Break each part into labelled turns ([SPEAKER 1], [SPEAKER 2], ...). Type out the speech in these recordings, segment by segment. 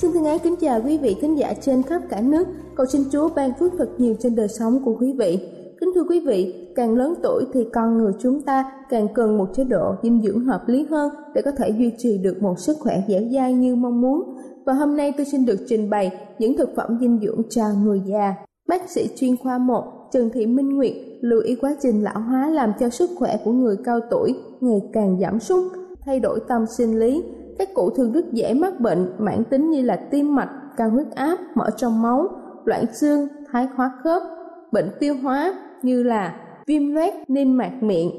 [SPEAKER 1] Xin thân ái kính chào quý vị khán giả trên khắp cả nước. Cầu xin Chúa ban phước thật nhiều trên đời sống của quý vị. Kính thưa quý vị, càng lớn tuổi thì con người chúng ta càng cần một chế độ dinh dưỡng hợp lý hơn để có thể duy trì được một sức khỏe dẻo dai như mong muốn. Và hôm nay tôi xin được trình bày những thực phẩm dinh dưỡng cho người già. Bác sĩ chuyên khoa 1 Trần Thị Minh Nguyệt lưu ý quá trình lão hóa làm cho sức khỏe của người cao tuổi ngày càng giảm sút, thay đổi tâm sinh lý, các cụ thường rất dễ mắc bệnh mãn tính như là tim mạch, cao huyết áp, mỡ trong máu, loãng xương, thái hóa khớp, bệnh tiêu hóa như là viêm loét, niêm mạc miệng,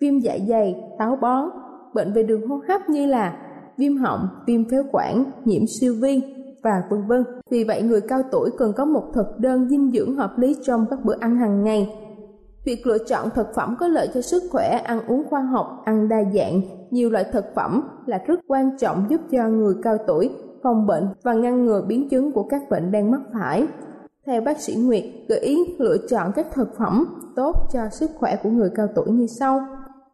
[SPEAKER 1] viêm dạ dày, táo bón, bệnh về đường hô hấp như là viêm họng, viêm phế quản, nhiễm siêu vi và vân vân. Vì vậy người cao tuổi cần có một thực đơn dinh dưỡng hợp lý trong các bữa ăn hàng ngày. Việc lựa chọn thực phẩm có lợi cho sức khỏe, ăn uống khoa học, ăn đa dạng, nhiều loại thực phẩm là rất quan trọng giúp cho người cao tuổi phòng bệnh và ngăn ngừa biến chứng của các bệnh đang mắc phải. Theo bác sĩ Nguyệt, gợi ý lựa chọn các thực phẩm tốt cho sức khỏe của người cao tuổi như sau.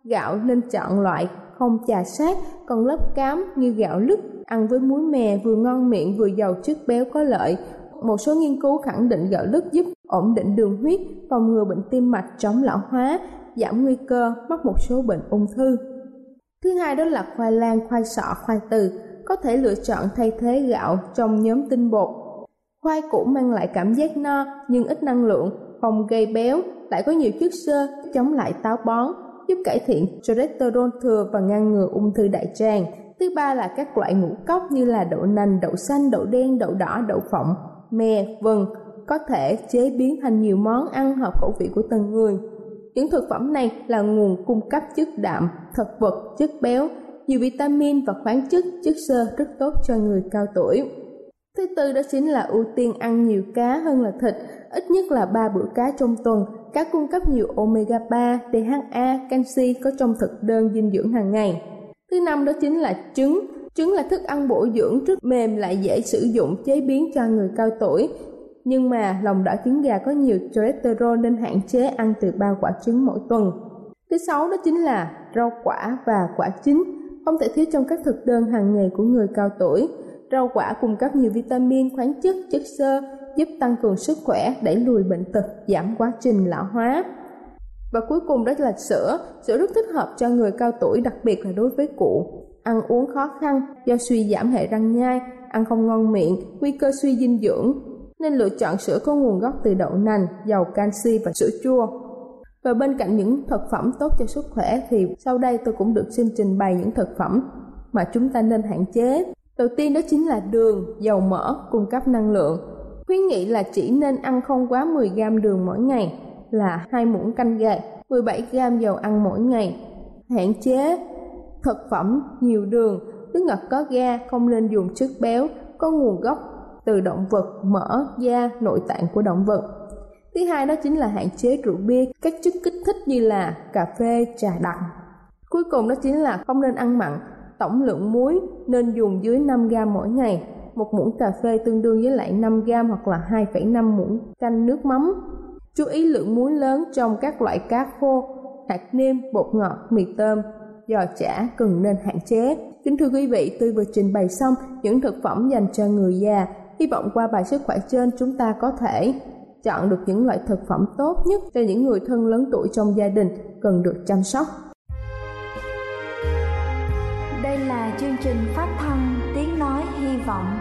[SPEAKER 1] Gạo nên chọn loại không chà sát, còn lớp cám như gạo lứt, ăn với muối mè vừa ngon miệng vừa giàu chất béo có lợi. Một số nghiên cứu khẳng định gạo lứt giúp ổn định đường huyết, phòng ngừa bệnh tim mạch chống lão hóa, giảm nguy cơ mắc một số bệnh ung thư. Thứ hai đó là khoai lang, khoai sọ, khoai từ, có thể lựa chọn thay thế gạo trong nhóm tinh bột. Khoai củ mang lại cảm giác no nhưng ít năng lượng, không gây béo, lại có nhiều chất xơ chống lại táo bón, giúp cải thiện cholesterol thừa và ngăn ngừa ung thư đại tràng. Thứ ba là các loại ngũ cốc như là đậu nành, đậu xanh, đậu đen, đậu đỏ, đậu phộng, mè, vừng có thể chế biến thành nhiều món ăn hợp khẩu vị của từng người. Những thực phẩm này là nguồn cung cấp chất đạm, thực vật, chất béo, nhiều vitamin và khoáng chất, chất xơ rất tốt cho người cao tuổi. Thứ tư đó chính là ưu tiên ăn nhiều cá hơn là thịt, ít nhất là 3 bữa cá trong tuần. Cá cung cấp nhiều omega 3, DHA, canxi có trong thực đơn dinh dưỡng hàng ngày. Thứ năm đó chính là trứng. Trứng là thức ăn bổ dưỡng rất mềm lại dễ sử dụng chế biến cho người cao tuổi. Nhưng mà lòng đỏ trứng gà có nhiều cholesterol nên hạn chế ăn từ 3 quả trứng mỗi tuần. Thứ sáu đó chính là rau quả và quả chín, không thể thiếu trong các thực đơn hàng ngày của người cao tuổi. Rau quả cung cấp nhiều vitamin, khoáng chất, chất xơ, giúp tăng cường sức khỏe, đẩy lùi bệnh tật, giảm quá trình lão hóa. Và cuối cùng đó là sữa. Sữa rất thích hợp cho người cao tuổi, đặc biệt là đối với cụ. Ăn uống khó khăn do suy giảm hệ răng nhai, ăn không ngon miệng, nguy cơ suy dinh dưỡng. Nên lựa chọn sữa có nguồn gốc từ đậu nành, giàu canxi và sữa chua. Và bên cạnh những thực phẩm tốt cho sức khỏe thì sau đây tôi cũng được xin trình bày những thực phẩm mà chúng ta nên hạn chế. Đầu tiên đó chính là đường, dầu mỡ cung cấp năng lượng. Khuyến nghị là chỉ nên ăn không quá 10 gram đường mỗi ngày là hai muỗng canh gà, 17 gram dầu ăn mỗi ngày. Hạn chế thực phẩm nhiều đường, nước ngọt có ga không nên dùng chất béo có nguồn gốc từ động vật, mỡ, da, nội tạng của động vật. Thứ hai đó chính là hạn chế rượu bia, các chất kích thích như là cà phê, trà đặc. Cuối cùng đó chính là không nên ăn mặn, tổng lượng muối nên dùng dưới 5 gram mỗi ngày. Một muỗng cà phê tương đương với lại 5 gram hoặc là 2,5 muỗng canh nước mắm. Chú ý lượng muối lớn trong các loại cá khô, hạt nêm, bột ngọt, mì tôm, giò chả cần nên hạn chế. Kính thưa quý vị, tôi vừa trình bày xong những thực phẩm dành cho người già. Hy vọng qua bài sức khỏe trên chúng ta có thể chọn được những loại thực phẩm tốt nhất cho những người thân lớn tuổi trong gia đình cần được chăm sóc.
[SPEAKER 2] Đây là chương trình phát thanh Tiếng Nói Hy Vọng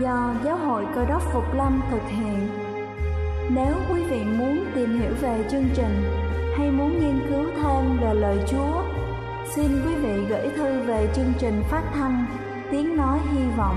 [SPEAKER 2] do Giáo hội Cơ đốc Phục Lâm thực hiện. Nếu quý vị muốn tìm hiểu về chương trình hay muốn nghiên cứu thêm về lời Chúa, xin quý vị gửi thư về chương trình phát thanh Tiếng Nói Hy Vọng,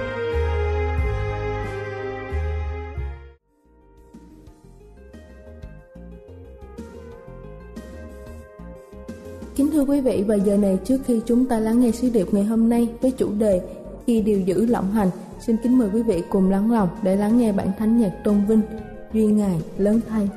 [SPEAKER 1] Thưa quý vị, và giờ này trước khi chúng ta lắng nghe sứ điệp ngày hôm nay với chủ đề Khi điều giữ lộng hành, xin kính mời quý vị cùng lắng lòng để lắng nghe bản thánh nhạc tôn vinh duy Ngài lớn thay.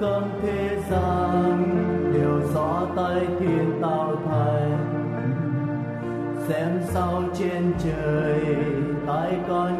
[SPEAKER 3] Cơn thế gian, đều do tay thiên tạo thành. Xem sao trên trời tay con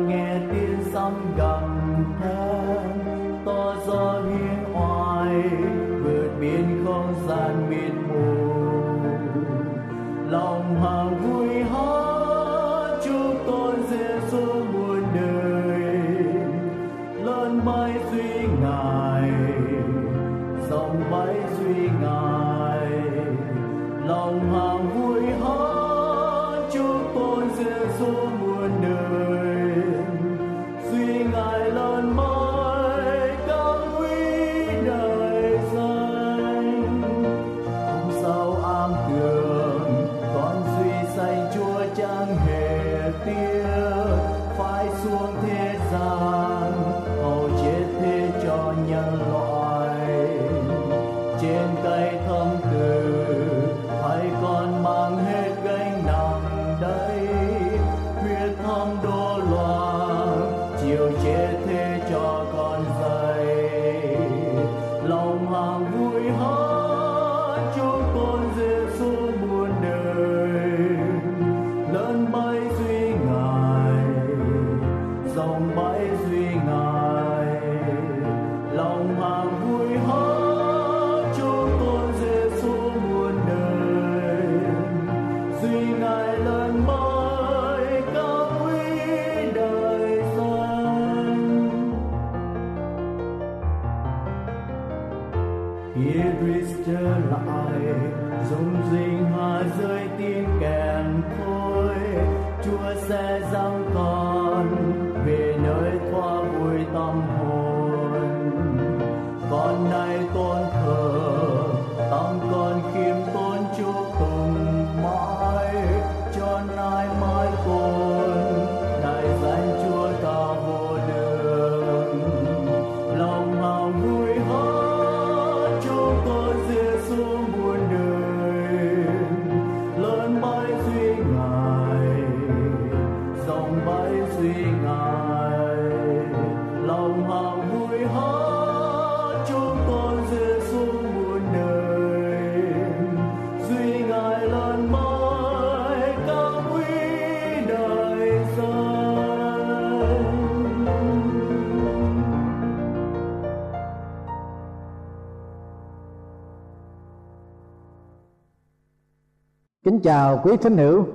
[SPEAKER 3] dung dinh hòa rơi tim kèm thôi Chúa sẽ giăng
[SPEAKER 4] Kính chào quý thính hữu.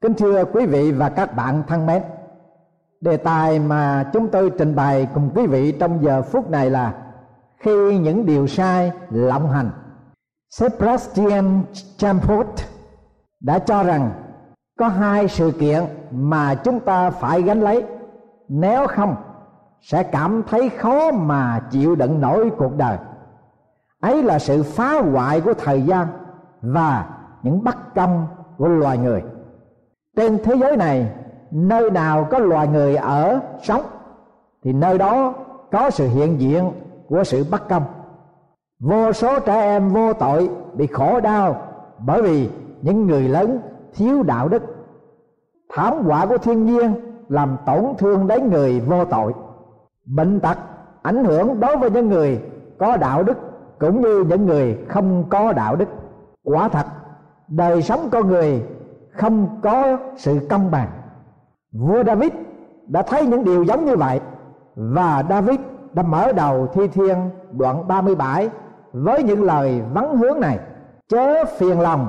[SPEAKER 4] Kính thưa quý vị và các bạn thân mến, đề tài mà chúng tôi trình bày cùng quý vị trong giờ phút này là khi những điều sai lộng hành. Sebastian Champot đã cho rằng có hai sự kiện mà chúng ta phải gánh lấy nếu không sẽ cảm thấy khó mà chịu đựng nổi cuộc đời ấy là sự phá hoại của thời gian và những bất công của loài người. Trên thế giới này, nơi nào có loài người ở sống, thì nơi đó có sự hiện diện của sự bất công vô số trẻ em vô tội bị khổ đau bởi vì những người lớn thiếu đạo đức. Thảm họa của thiên nhiên làm tổn thương đến người vô tội. Bệnh tật ảnh hưởng đối với những người có đạo đức cũng như những người không có đạo đức. Quả thật đời sống con người không có sự công bằng. Vua david đã thấy những điều giống như vậy và david đã mở đầu thi thiên đoạn 37 với những lời vắng hướng này. Chớ phiền lòng,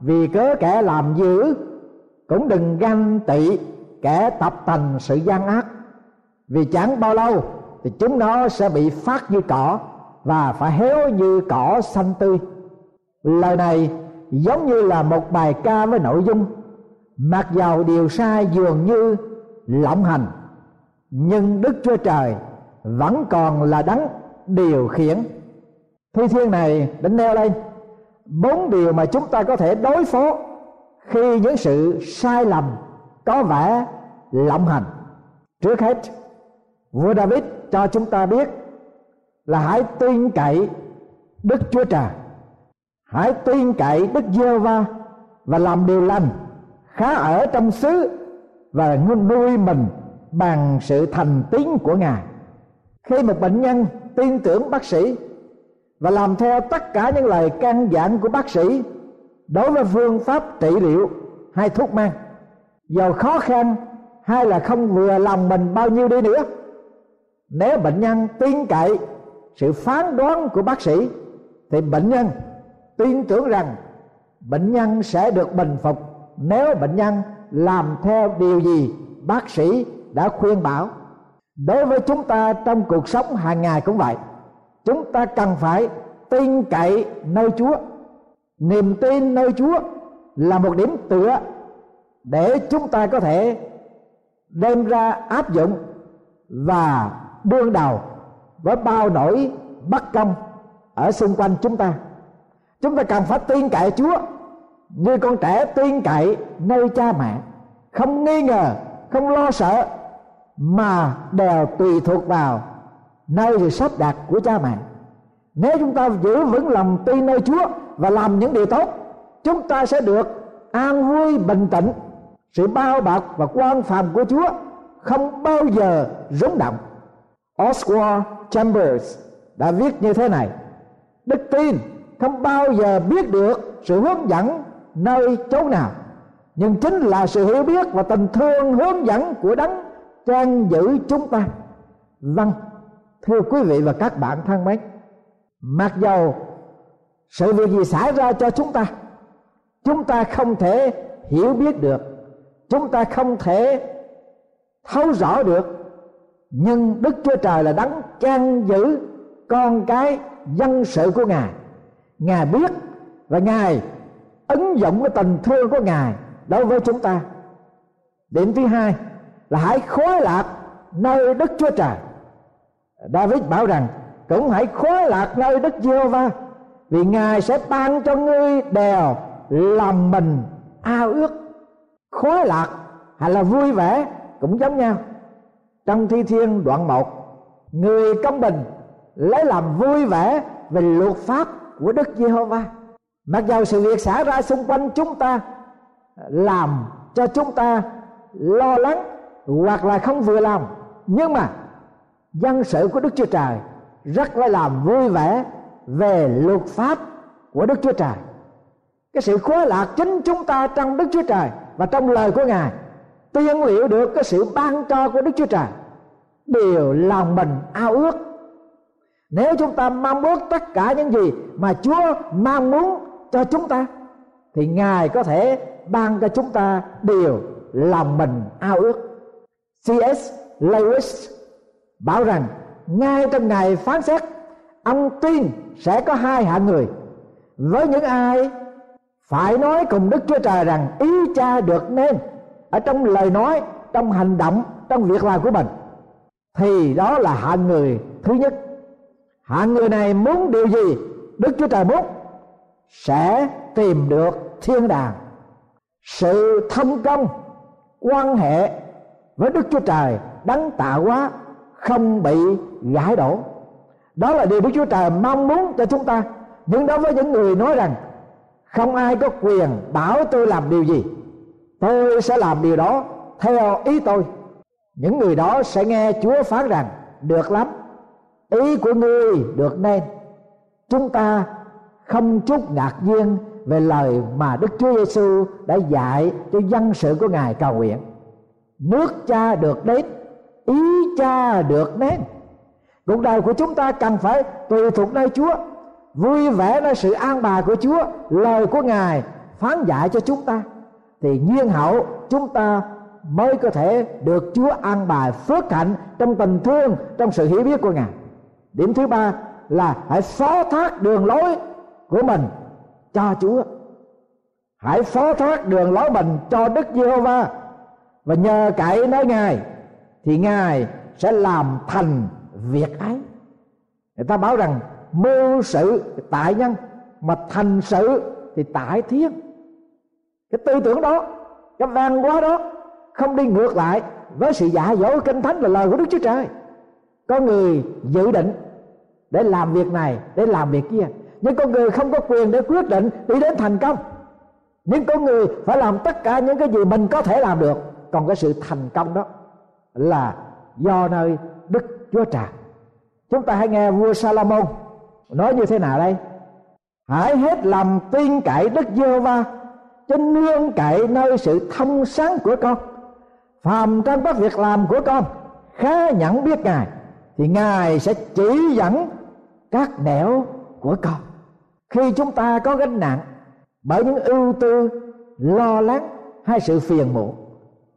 [SPEAKER 4] vì cớ kẻ làm dữ cũng đừng ganh tị kẻ tập thành sự gian ác. Vì chẳng bao lâu thì chúng nó sẽ bị phát như cỏ và phải héo như cỏ xanh tươi. Lời này giống như là một bài ca với nội dung, mặc dầu điều sai dường như lộng hành, nhưng đức chúa trời vẫn còn là đấng điều khiển. Thi thiên này đến nêu lên bốn điều mà chúng ta có thể đối phó khi những sự sai lầm có vẻ lộng hành. Trước hết, vua david cho chúng ta biết là hãy tin cậy đức chúa trời hãy tin cậy đức giê va và làm điều lành, khá ở trong xứ và nuôi mình bằng sự thành tín của ngài. Khi một bệnh nhân tin tưởng bác sĩ và làm theo tất cả những lời căn dặn của bác sĩ, đối với phương pháp trị liệu hay thuốc men, giàu khó khăn hay là không vừa lòng mình bao nhiêu đi nữa, nếu bệnh nhân tin cậy sự phán đoán của bác sĩ, thì bệnh nhân tin tưởng rằng bệnh nhân sẽ được bình phục. Nếu bệnh nhân làm theo điều gì bác sĩ đã khuyên bảo. Đối với chúng ta trong cuộc sống hàng ngày cũng vậy. Chúng ta cần phải tin cậy nơi chúa. Niềm tin nơi chúa là một điểm tựa để chúng ta có thể đem ra áp dụng và đương đầu với bao nỗi bất công ở xung quanh chúng ta chúng ta cần phải tin cậy chúa. Như con trẻ tin cậy nơi cha mẹ. Không nghi ngờ, không lo sợ, mà đều tùy thuộc vào nơi sự sắp đặt của cha mẹ. Nếu chúng ta giữ vững lòng tin nơi chúa và làm những điều tốt, chúng ta sẽ được an vui, bình tĩnh. Sự bao bọc và quan phàm của chúa không bao giờ rúng động. Oswald Chambers đã viết như thế này. Đức tin không bao giờ biết được sự hướng dẫn nơi chỗ nào. Nhưng chính là sự hiểu biết và tình thương hướng dẫn của đấng trang giữ chúng ta. Vâng thưa quý vị và các bạn thân mến, mặc dầu sự việc gì xảy ra cho chúng ta chúng ta không thể hiểu biết được, chúng ta không thể thấu rõ được. Nhưng đức chúa trời là đấng trang giữ con cái dân sự của ngài ngài biết và ngài ứng dụng cái tình thương của ngài đối với chúng ta. Điểm thứ hai là hãy khối lạc nơi đức chúa trời. David bảo rằng, cũng hãy khối lạc nơi đức giê va vì ngài sẽ ban cho ngươi đều lòng mình ao ước. Khối lạc hay là vui vẻ cũng giống nhau. Trong thi thiên đoạn 1 người công bình lấy làm vui vẻ về luật pháp của Đức Giê-hô-va. Mặc dầu sự việc xảy ra xung quanh chúng ta, làm cho chúng ta lo lắng hoặc là không vừa lòng, nhưng mà dân sự của Đức Chúa Trời rất là làm vui vẻ về luật pháp của Đức Chúa Trời. Cái sự khóa lạc chính chúng ta trong Đức Chúa Trời và trong lời của Ngài tiên liệu được cái sự ban cho của Đức Chúa Trời. Đều lòng mình ao ước nếu chúng ta mong muốn tất cả những gì mà Chúa mong muốn cho chúng ta, thì Ngài có thể ban cho chúng ta điều lòng mình ao ước C.S. Lewis bảo rằng, ngay trong ngày phán xét, ông tin sẽ có hai hạng người với những ai phải nói cùng Đức Chúa Trời rằng ý cha được nên ở trong lời nói, trong hành động, trong việc làm của mình, thì đó là hạng người thứ nhất hạng người này muốn điều gì, Đức Chúa Trời muốn sẽ tìm được thiên đàng. Sự thông công, quan hệ với Đức Chúa Trời đấng tạo hóa không bị gãi đổ. Đó là điều Đức Chúa Trời mong muốn cho chúng ta. Nhưng đối với những người nói rằng, không ai có quyền bảo tôi làm điều gì, tôi sẽ làm điều đó theo ý tôi. Những người đó sẽ nghe Chúa phán rằng, được lắm ý của ngươi được nên chúng ta không chút ngạc nhiên về lời mà Đức Chúa Giêsu đã dạy cho dân sự của Ngài cầu nguyện. Nước cha được đến, ý cha được nên. Cuộc đời của chúng ta cần phải tùy thuộc nơi Chúa, vui vẻ nơi sự an bài của Chúa, lời của Ngài phán dạy cho chúng ta. Thì nhiên hậu chúng ta mới có thể được Chúa an bài phước hạnh trong tình thương, trong sự hiểu biết của Ngài. Điểm thứ ba là hãy phó thác đường lối của mình cho Chúa. Hãy phó thác đường lối mình cho Đức Giê-hô-va. Và nhờ cậy nơi Ngài, thì Ngài sẽ làm thành việc ấy. Người ta bảo rằng mưu sự tại nhân, mà thành sự thì tại thiên. Cái tư tưởng đó, cái văn hóa đó không đi ngược lại với sự giả dỗ kinh thánh là lời của Đức Chúa Trời có người dự định để làm việc này, để làm việc kia. Nhưng con người không có quyền để quyết định đi đến thành công. Nhưng con người phải làm tất cả những cái gì mình có thể làm được. Còn cái sự thành công đó là do nơi đức chúa trời. Chúng ta hãy nghe vua salomon nói như thế nào đây? Hãy hết lòng tin cậy đức giê va cho nương cậy nơi sự thông sáng của con. Phàm trong các việc làm của con, khá nhận biết ngài thì ngài sẽ chỉ dẫn các nẻo của con. Khi chúng ta có gánh nặng bởi những ưu tư, lo lắng hay sự phiền muộn,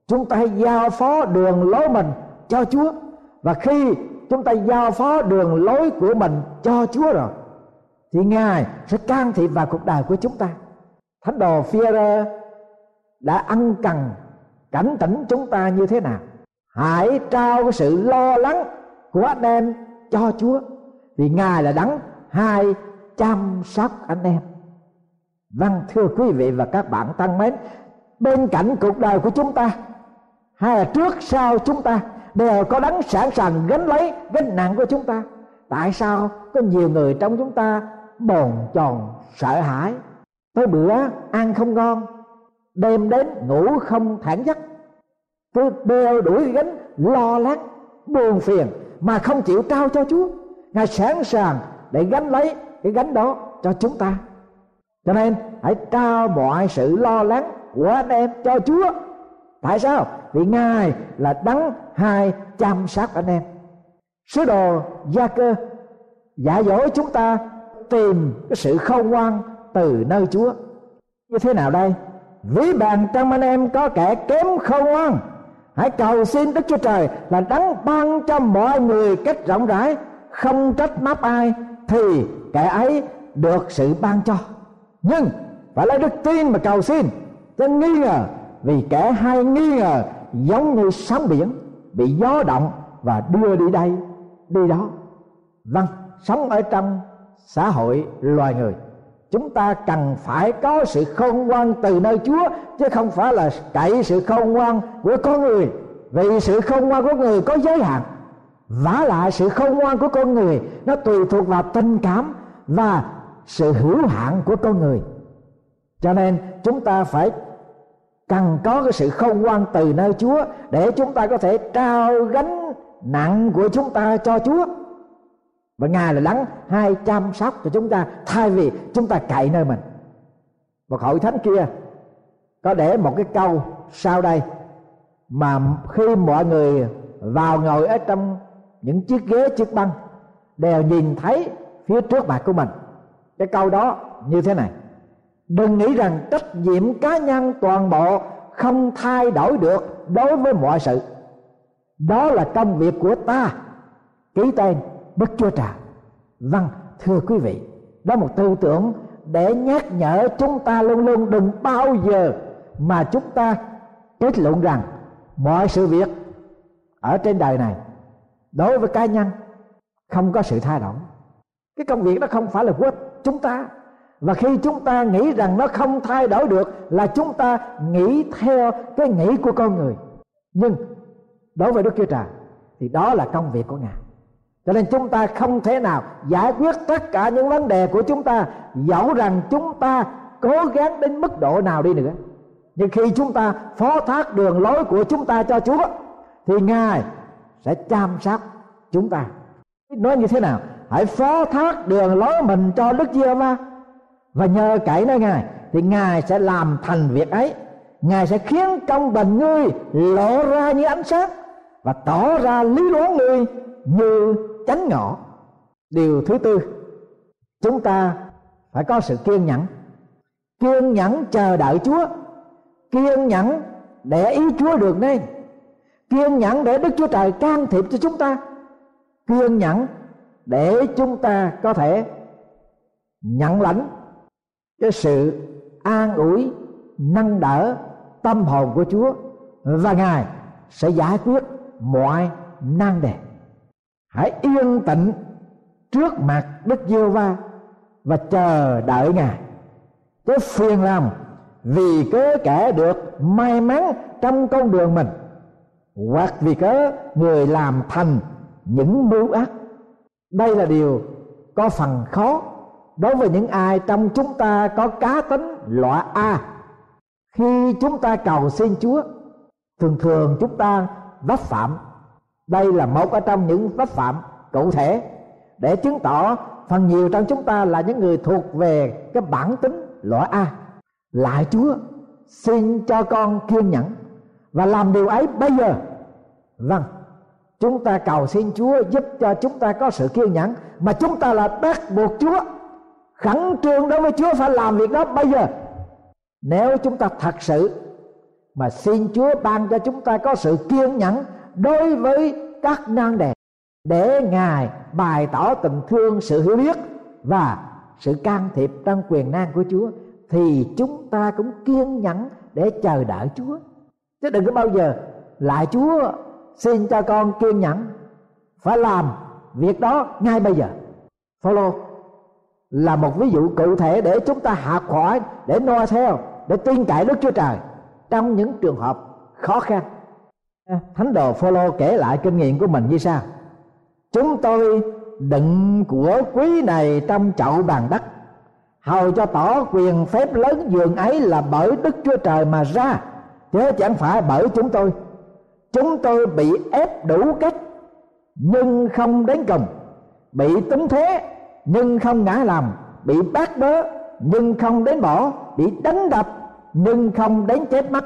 [SPEAKER 4] chúng ta hãy giao phó đường lối mình cho chúa. Và khi chúng ta giao phó đường lối của mình cho chúa rồi, thì ngài sẽ can thiệp vào cuộc đời của chúng ta. Thánh đồ Führer đã ăn cần cảnh tỉnh chúng ta như thế nào? Hãy trao cái sự lo lắng của anh em, cho chúa. Vì ngài là đấng hai chăm sóc anh em. Vâng thưa quý vị và các bạn tăng mến, bên cạnh cuộc đời của chúng ta, hay là trước sau chúng ta, đều có đấng sẵn sàng gánh lấy gánh nặng của chúng ta. Tại sao có nhiều người trong chúng ta bồn chồn, sợ hãi? Tới bữa ăn không ngon, đêm đến ngủ không thản giấc cứ đeo đuổi gánh lo lắng, buồn phiền mà không chịu trao cho chúa. Ngài sẵn sàng để gánh lấy cái gánh đó cho chúng ta. Cho nên, hãy trao mọi sự lo lắng của anh em cho chúa. Tại sao? Vì ngài là đấng hai chăm sóc anh em. Sứ đồ gia cơ giả dối chúng ta tìm cái sự khôn ngoan từ nơi chúa. Như thế nào đây? Ví bàn trong anh em có kẻ kém khôn ngoan hãy cầu xin đức chúa trời là đấng ban cho mọi người cách rộng rãi, không trách móc ai, thì kẻ ấy được sự ban cho. Nhưng, phải lấy đức tin mà cầu xin. Cho nghi ngờ, vì kẻ hay nghi ngờ giống như sóng biển bị gió động và đưa đi đây, đi đó. Vâng sống ở trong xã hội loài người chúng ta cần phải có sự khôn ngoan từ nơi Chúa, chứ không phải là cậy sự khôn ngoan của con người. Vì sự khôn ngoan của người có giới hạn, vả lại sự khôn ngoan của con người, nó tùy thuộc vào tình cảm và sự hữu hạn của con người. Cho nên, chúng ta phải cần có cái sự khôn ngoan từ nơi Chúa để chúng ta có thể trao gánh nặng của chúng ta cho Chúa và Ngài là lắng hai chăm sóc cho chúng ta, thay vì chúng ta cậy nơi mình. Một hội thánh kia có để một cái câu sau đây, mà khi mọi người vào ngồi ở trong những chiếc ghế chiếc băng, đều nhìn thấy phía trước mặt của mình. Cái câu đó như thế này. Đừng nghĩ rằng trách nhiệm cá nhân toàn bộ không thay đổi được đối với mọi sự. Đó là công việc của ta. Ký tên đức chúa trời. Vâng thưa quý vị, đó một tư tưởng để nhắc nhở chúng ta luôn luôn đừng bao giờ mà chúng ta kết luận rằng mọi sự việc ở trên đời này đối với cá nhân không có sự thay đổi. Cái công việc đó không phải là của chúng ta. Và khi chúng ta nghĩ rằng nó không thay đổi được là chúng ta nghĩ theo cái nghĩ của con người. Nhưng đối với đức chúa trời thì đó là công việc của ngài cho nên chúng ta không thể nào giải quyết tất cả những vấn đề của chúng ta, dẫu rằng chúng ta cố gắng đến mức độ nào đi nữa. Nhưng khi chúng ta phó thác đường lối của chúng ta cho chúa, thì ngài sẽ chăm sóc chúng ta. Nói như thế nào? Hãy phó thác đường lối mình cho đức giê va và nhờ cậy nơi ngài, thì ngài sẽ làm thành việc ấy. Ngài sẽ khiến công bình ngươi lộ ra như ánh sáng và tỏ ra lý luận ngươi như chánh ngọ điều thứ tư, chúng ta phải có sự kiên nhẫn. Kiên nhẫn chờ đợi chúa. Kiên nhẫn để ý chúa được nên kiên nhẫn để đức chúa trời can thiệp cho chúng ta. Kiên nhẫn để chúng ta có thể nhận lãnh cái sự an ủi, nâng đỡ tâm hồn của chúa. Và ngài sẽ giải quyết mọi nan đề hãy yên tĩnh trước mặt đức giê va và chờ đợi ngài. Chứ phiền lòng, vì cớ kẻ được may mắn trong con đường mình, hoặc vì cớ người làm thành những mưu ác. Đây là điều có phần khó đối với những ai trong chúng ta có cá tính loại A. Khi chúng ta cầu xin Chúa, thường thường chúng ta vấp phạm đây là một ở trong những pháp phạm cụ thể để chứng tỏ phần nhiều trong chúng ta là những người thuộc về cái bản tính loại A. Lại Chúa, xin cho con kiên nhẫn và làm điều ấy bây giờ. Vâng chúng ta cầu xin Chúa giúp cho chúng ta có sự kiên nhẫn mà chúng ta là bắt buộc Chúa khẩn trương đối với Chúa phải làm việc đó bây giờ. Nếu chúng ta thật sự mà xin Chúa ban cho chúng ta có sự kiên nhẫn đối với các nan đề để ngài bày tỏ tình thương, sự hiểu biết và sự can thiệp trong quyền năng của Chúa, thì chúng ta cũng kiên nhẫn để chờ đợi Chúa. Chứ đừng có bao giờ lại Chúa xin cho con kiên nhẫn. Phải làm việc đó ngay bây giờ. Follow là một ví dụ cụ thể để chúng ta học hỏi để noi theo, để tin cậy Đức Chúa Trời trong những trường hợp khó khăn. Ờ, thánh đồ Phaolô kể lại kinh nghiệm của mình như sau. Chúng tôi đựng của quý này trong chậu bàn đất. Hầu cho tỏ quyền phép lớn dường ấy là bởi đức chúa trời mà ra. Chứ chẳng phải bởi chúng tôi. Chúng tôi bị ép đủ cách, nhưng không đến cùng. Bị tính thế, nhưng không ngã làm; bị bác bớ, nhưng không đến bỏ. Bị đánh đập, nhưng không đến chết mất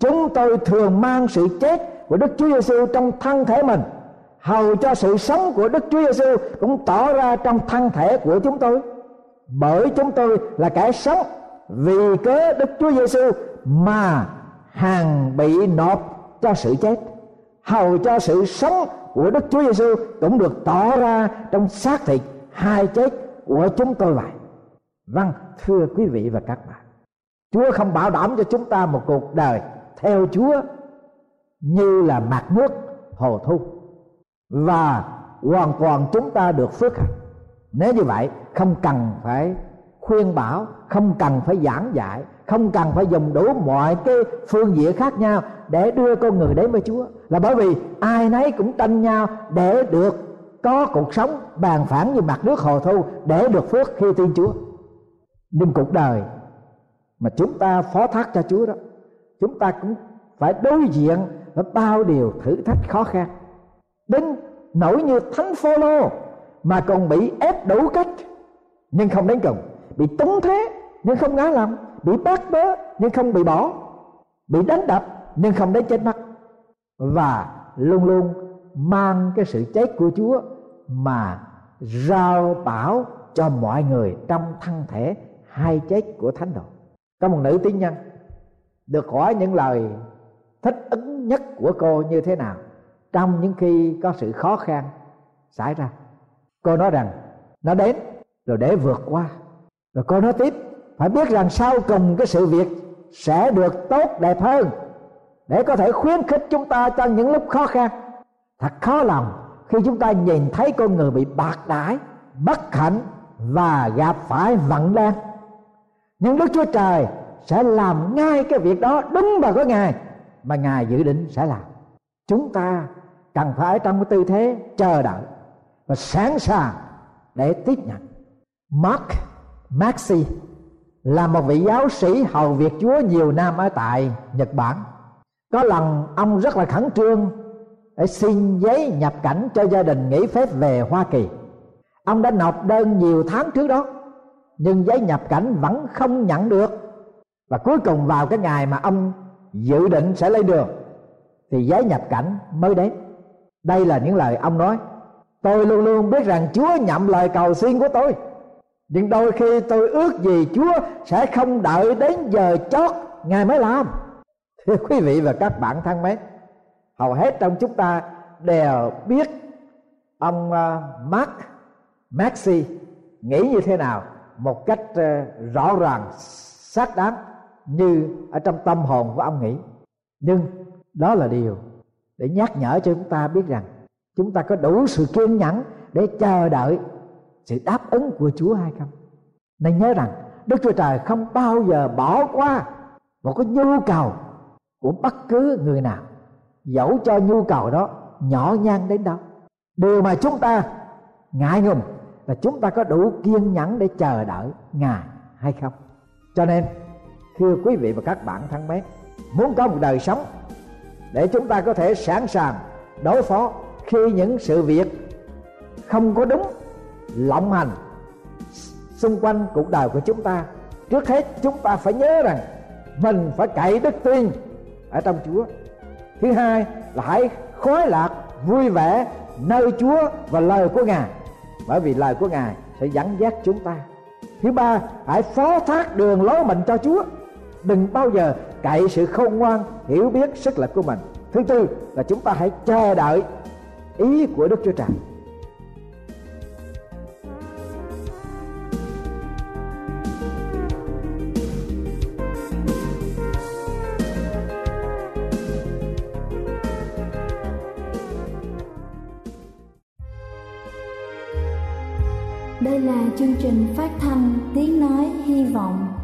[SPEAKER 4] chúng tôi thường mang sự chết của Đức Chúa Giêsu trong thân thể mình. Hầu cho sự sống của Đức Chúa Giêsu cũng tỏ ra trong thân thể của chúng tôi. Bởi chúng tôi là kẻ sống vì cớ Đức Chúa Giêsu mà hàng bị nộp cho sự chết. Hầu cho sự sống của Đức Chúa Giêsu cũng được tỏ ra trong xác thịt hai chết của chúng tôi vậy. Vâng thưa quý vị và các bạn, Chúa không bảo đảm cho chúng ta một cuộc đời theo Chúa như là mặt nước, hồ thu. Và hoàn toàn chúng ta được phước hạnh. Nếu như vậy, không cần phải khuyên bảo, không cần phải giảng dạy, không cần phải dùng đủ mọi cái phương diện khác nhau để đưa con người đến với Chúa. Là bởi vì ai nấy cũng tranh nhau để được có cuộc sống bàn phản như mặt nước, hồ thu để được phước khi tin Chúa. Nhưng cuộc đời mà chúng ta phó thác cho Chúa đó chúng ta cũng phải đối diện với bao điều thử thách khó khăn. Đến nỗi như thánh phaolô mà còn bị ép đủ cách, nhưng không đến cùng. Bị túng thế, nhưng không ngã lòng bị bắt bớ, nhưng không bị bỏ. Bị đánh đập, nhưng không đến chết mắt. Và luôn luôn mang cái sự chết của Chúa mà rao bảo cho mọi người trong thân thể hai chết của thánh đồ. Có một nữ tín nhân được hỏi những lời thích ứng nhất của cô như thế nào trong những khi có sự khó khăn xảy ra. Cô nói rằng, nó đến rồi để vượt qua. Rồi cô nói tiếp, phải biết rằng sau cùng cái sự việc sẽ được tốt đẹp hơn để có thể khuyến khích chúng ta trong những lúc khó khăn. Thật khó lòng khi chúng ta nhìn thấy con người bị bạc đãi, bất hạnh và gặp phải vận đen nhưng đức chúa trời sẽ làm ngay cái việc đó đúng vào cái ngày mà ngài dự định sẽ làm chúng ta cần phải trong cái tư thế chờ đợi và sẵn sàng để tiếp nhận Mark Maxi là một vị giáo sĩ hầu việc Chúa nhiều năm ở tại Nhật Bản. Có lần ông rất là khẩn trương để xin giấy nhập cảnh cho gia đình nghỉ phép về Hoa Kỳ. Ông đã nộp đơn nhiều tháng trước đó, nhưng giấy nhập cảnh vẫn không nhận được. Và cuối cùng vào cái ngày mà ông dự định sẽ lấy đường, thì giấy nhập cảnh mới đến. Đây là những lời ông nói. Tôi luôn luôn biết rằng Chúa nhậm lời cầu xin của tôi nhưng đôi khi tôi ước gì chúa sẽ không đợi đến giờ chót ngài mới làm thưa quý vị và các bạn thân mến, hầu hết trong chúng ta đều biết ông à, mark maxi nghĩ như thế nào một cách à, rõ ràng, xác đáng như ở trong tâm hồn của ông nghĩ. Nhưng đó là điều để nhắc nhở cho chúng ta biết rằng chúng ta có đủ sự kiên nhẫn để chờ đợi sự đáp ứng của Chúa hay không. Nên nhớ rằng Đức Chúa Trời không bao giờ bỏ qua một cái nhu cầu của bất cứ người nào, dẫu cho nhu cầu đó nhỏ nhan đến đâu. Điều mà chúng ta ngại ngùng là chúng ta có đủ kiên nhẫn để chờ đợi ngài hay không. Cho nên thưa quý vị và các bạn thân mến, muốn có một đời sống để chúng ta có thể sẵn sàng đối phó khi những sự việc không có đúng, lộng hành xung quanh cuộc đời của chúng ta. Trước hết, chúng ta phải nhớ rằng mình phải cậy đức tin ở trong chúa. Thứ hai là hãy khói lạc, vui vẻ nơi chúa và lời của ngài, bởi vì lời của ngài sẽ dẫn dắt chúng ta. Thứ ba, hãy phó thác đường lối mình cho chúa đừng bao giờ cậy sự khôn ngoan, hiểu biết sức lực của mình. Thứ tư là chúng ta hãy chờ đợi ý của đức chúa trời.
[SPEAKER 2] Đây là chương trình phát thanh Tiếng Nói Hy Vọng